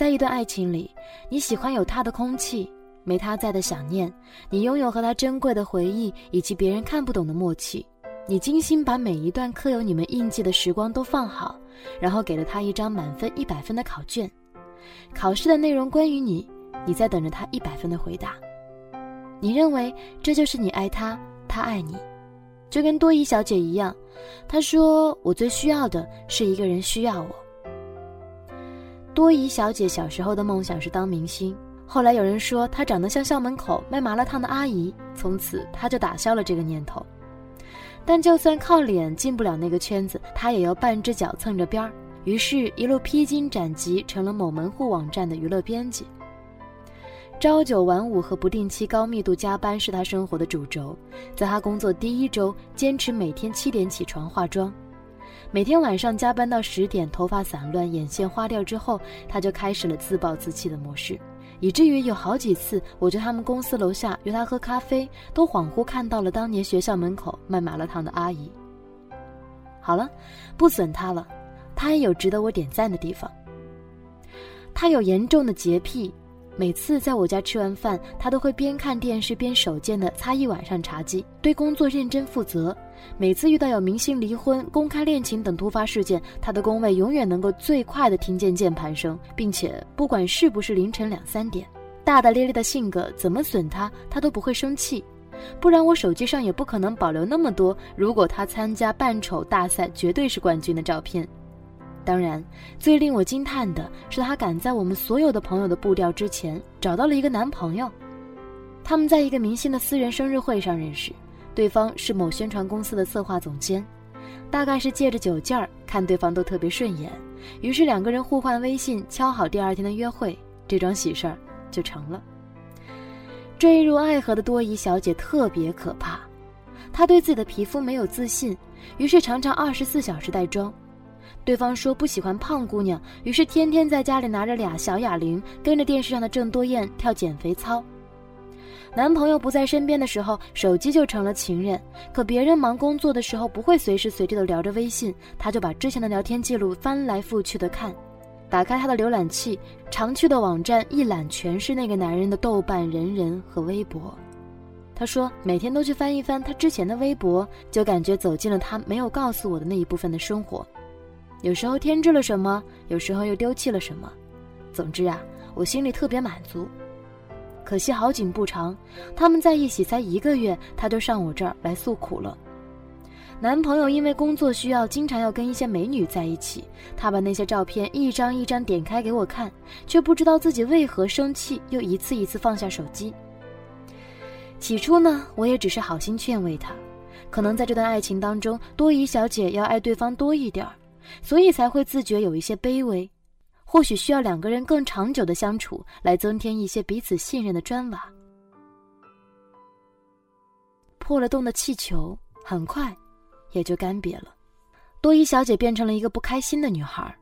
在一段爱情里，你喜欢有他的空气，没他在的想念，你拥有和他珍贵的回忆以及别人看不懂的默契。你精心把每一段刻有你们印记的时光都放好，然后给了他一张满分一百分的考卷。考试的内容关于你，你在等着他一百分的回答。你认为这就是你爱他，他爱你，就跟多疑小姐一样。她说：“我最需要的是一个人需要我。”多疑小姐小时候的梦想是当明星，后来有人说她长得像校门口卖麻辣烫的阿姨，从此她就打消了这个念头。但就算靠脸进不了那个圈子，她也要半只脚蹭着边儿。于是，一路披荆斩棘，成了某门户网站的娱乐编辑。朝九晚五和不定期高密度加班是她生活的主轴。在她工作第一周，坚持每天七点起床化妆，每天晚上加班到十点，头发散乱，眼线花掉之后，他就开始了自暴自弃的模式，以至于有好几次，我在他们公司楼下约他喝咖啡，都恍惚看到了当年学校门口卖麻辣烫的阿姨。好了，不损他了。他也有值得我点赞的地方。他有严重的洁癖，每次在我家吃完饭，他都会边看电视边手贱的擦一晚上茶几，对工作认真负责。每次遇到有明星离婚、公开恋情等突发事件，他的工位永远能够最快的听见键盘声，并且不管是不是凌晨两三点，大大咧咧的性格怎么损他，他都不会生气。不然我手机上也不可能保留那么多，如果他参加扮丑大赛绝对是冠军的照片。当然，最令我惊叹的是，她赶在我们所有的朋友的步调之前找到了一个男朋友。他们在一个明星的私人生日会上认识，对方是某宣传公司的策划总监。大概是借着酒劲儿，看对方都特别顺眼，于是两个人互换微信，敲好第二天的约会，这桩喜事儿就成了。坠入爱河的多疑小姐特别可怕，她对自己的皮肤没有自信，于是常常二十四小时带妆。对方说不喜欢胖姑娘，于是天天在家里拿着俩小哑铃，跟着电视上的郑多燕跳减肥操。男朋友不在身边的时候，手机就成了情人。可别人忙工作的时候，不会随时随地的聊着微信，他就把之前的聊天记录翻来覆去的看。打开他的浏览器，常去的网站一览全是那个男人的豆瓣、人人和微博。他说每天都去翻一翻他之前的微博，就感觉走进了他没有告诉我的那一部分的生活。有时候添置了什么，有时候又丢弃了什么，总之啊，我心里特别满足。可惜好景不长，他们在一起才一个月，他就上我这儿来诉苦了。男朋友因为工作需要，经常要跟一些美女在一起，他把那些照片一张一张点开给我看，却不知道自己为何生气，又一次一次放下手机。起初呢，我也只是好心劝慰他，可能在这段爱情当中，多疑小姐要爱对方多一点儿。所以才会自觉有一些卑微，或许需要两个人更长久的相处来增添一些彼此信任的砖瓦。破了洞的气球很快也就干瘪了，多伊小姐变成了一个不开心的女孩。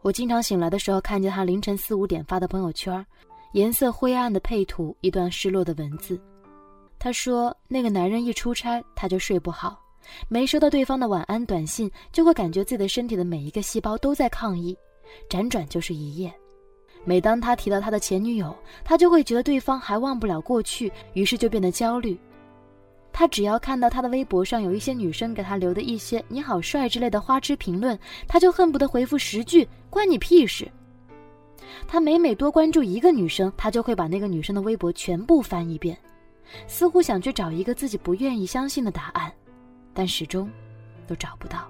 我经常醒来的时候看见她凌晨四五点发的朋友圈，颜色灰暗的配图，一段失落的文字。她说那个男人一出差她就睡不好。没收到对方的晚安短信，就会感觉自己的身体的每一个细胞都在抗议，辗转就是一夜。每当他提到他的前女友，他就会觉得对方还忘不了过去，于是就变得焦虑。他只要看到他的微博上有一些女生给他留的一些“你好帅”之类的花痴评论，他就恨不得回复十句“关你屁事”。他每每多关注一个女生，他就会把那个女生的微博全部翻一遍，似乎想去找一个自己不愿意相信的答案。但始终都找不到。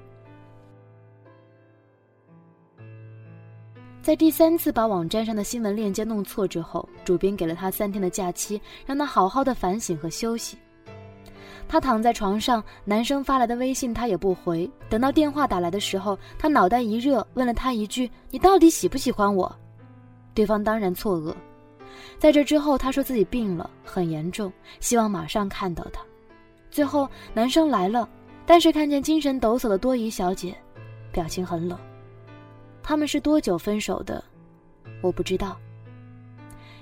在第三次把网站上的新闻链接弄错之后，主编给了他三天的假期，让他好好的反省和休息。他躺在床上，男生发来的微信他也不回。等到电话打来的时候，他脑袋一热，问了他一句：“你到底喜不喜欢我？”对方当然错愕。在这之后，他说自己病了，很严重，希望马上看到他。最后，男生来了，但是看见精神抖擞的多疑小姐，表情很冷。他们是多久分手的？我不知道。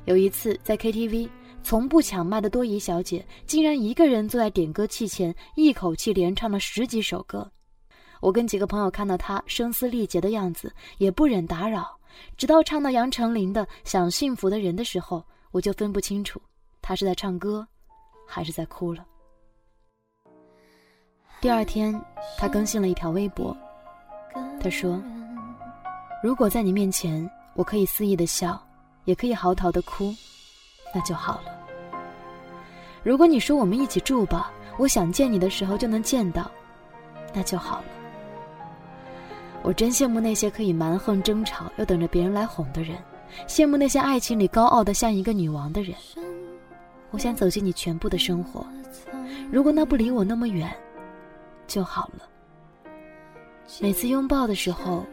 有一次在 KTV，从不抢麦的多疑小姐竟然一个人坐在点歌器前，一口气连唱了十几首歌。我跟几个朋友看到她声嘶力竭的样子，也不忍打扰，直到唱到杨丞琳的《想幸福的人》的时候，我就分不清楚她是在唱歌，还是在哭了。第二天，他更新了一条微博，他说：“如果在你面前，我可以肆意的笑，也可以嚎啕的哭，那就好了。如果你说我们一起住吧，我想见你的时候就能见到，那就好了。我真羡慕那些可以蛮横争吵又等着别人来哄的人，羡慕那些爱情里高傲的像一个女王的人。我想走进你全部的生活，如果那不离我那么远。”就好了。每次拥抱的时候，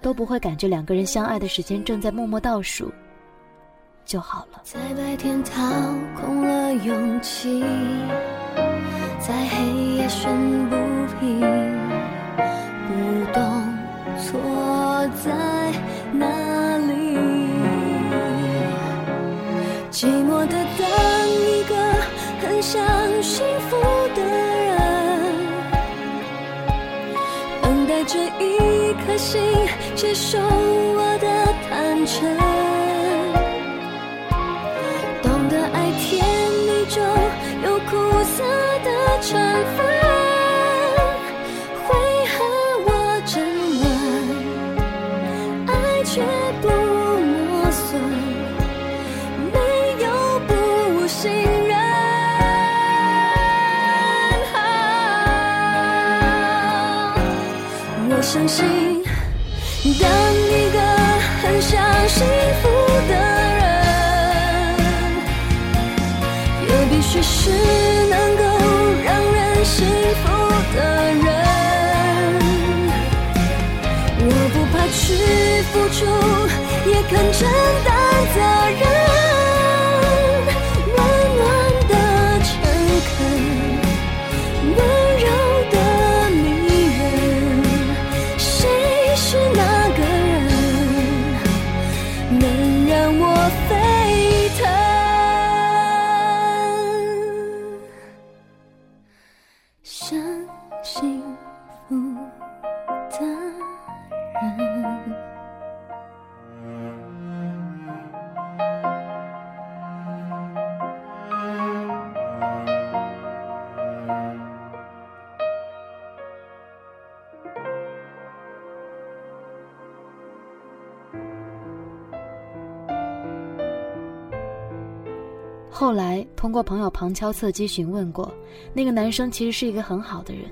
都不会感觉两个人相爱的时间正在默默倒数。就好了。在白天掏空了勇气，在黑夜愤不平，不懂错在哪里。寂寞的等一个很想幸福这一颗心接受我的坦诚，懂得爱甜蜜中有苦涩的成分，相信，当一个很想幸福的人，也必须是能够让人幸福的人。我不怕去付出，也肯承担责任。后来通过朋友旁敲侧击询问过，那个男生其实是一个很好的人，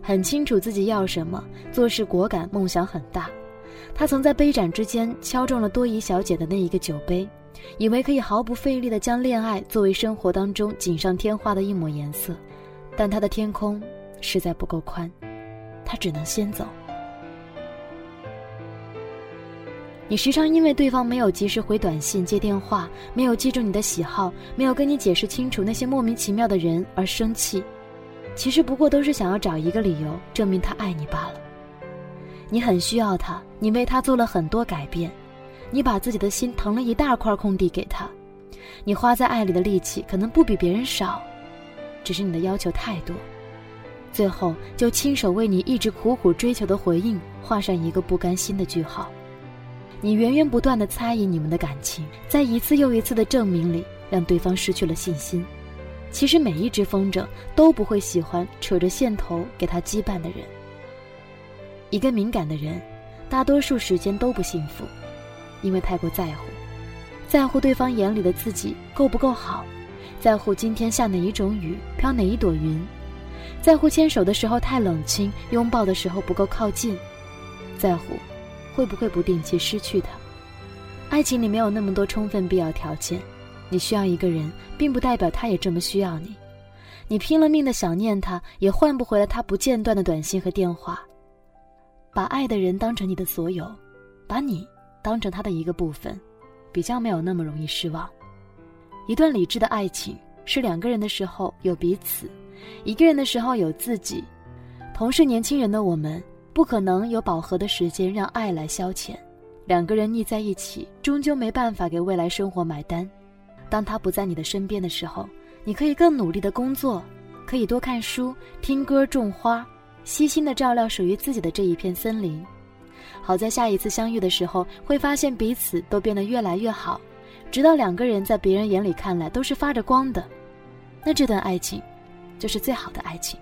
很清楚自己要什么，做事果敢，梦想很大。他曾在杯盏之间敲中了多疑小姐的那一个酒杯，以为可以毫不费力地将恋爱作为生活当中锦上添花的一抹颜色，但他的天空实在不够宽，他只能先走。你时常因为对方没有及时回短信、接电话，没有记住你的喜好，没有跟你解释清楚那些莫名其妙的人而生气，其实不过都是想要找一个理由证明他爱你罢了。你很需要他，你为他做了很多改变，你把自己的心腾了一大块空地给他，你花在爱里的力气可能不比别人少，只是你的要求太多，最后就亲手为你一直苦苦追求的回应画上一个不甘心的句号。你源源不断的猜疑你们的感情，在一次又一次的证明里，让对方失去了信心。其实每一只风筝都不会喜欢扯着线头给他羁绊的人。一个敏感的人，大多数时间都不幸福，因为太过在乎，在乎对方眼里的自己够不够好，在乎今天下哪一种雨，飘哪一朵云，在乎牵手的时候太冷清，拥抱的时候不够靠近，在乎。会不会不定期失去他？爱情里没有那么多充分必要条件，你需要一个人，并不代表他也这么需要你。你拼了命的想念他，也换不回来他不间断的短信和电话。把爱的人当成你的所有，把你当成他的一个部分，比较没有那么容易失望。一段理智的爱情是两个人的时候有彼此，一个人的时候有自己。同是年轻人的我们。不可能有饱和的时间让爱来消遣，两个人腻在一起，终究没办法给未来生活买单。当他不在你的身边的时候，你可以更努力的工作，可以多看书、听歌、种花，悉心的照料属于自己的这一片森林。好在下一次相遇的时候，会发现彼此都变得越来越好，直到两个人在别人眼里看来都是发着光的，那这段爱情，就是最好的爱情。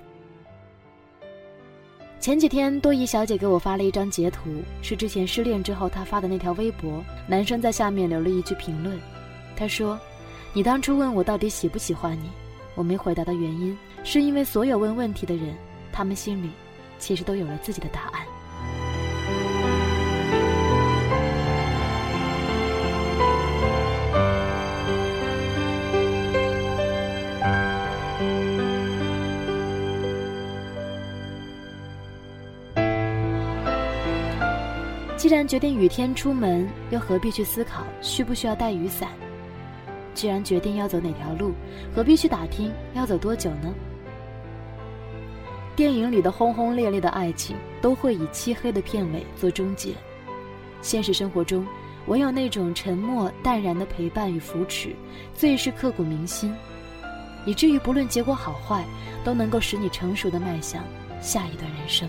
前几天，多疑小姐给我发了一张截图，是之前失恋之后她发的那条微博。男生在下面留了一句评论，他说：“你当初问我到底喜不喜欢你，我没回答的原因，是因为所有问问题的人，他们心里其实都有了自己的答案。”既然决定雨天出门，又何必去思考需不需要带雨伞？既然决定要走哪条路，何必去打听要走多久呢？电影里的轰轰烈烈的爱情，都会以漆黑的片尾做终结。现实生活中，唯有那种沉默淡然的陪伴与扶持，最是刻骨铭心，以至于不论结果好坏，都能够使你成熟的迈向下一段人生。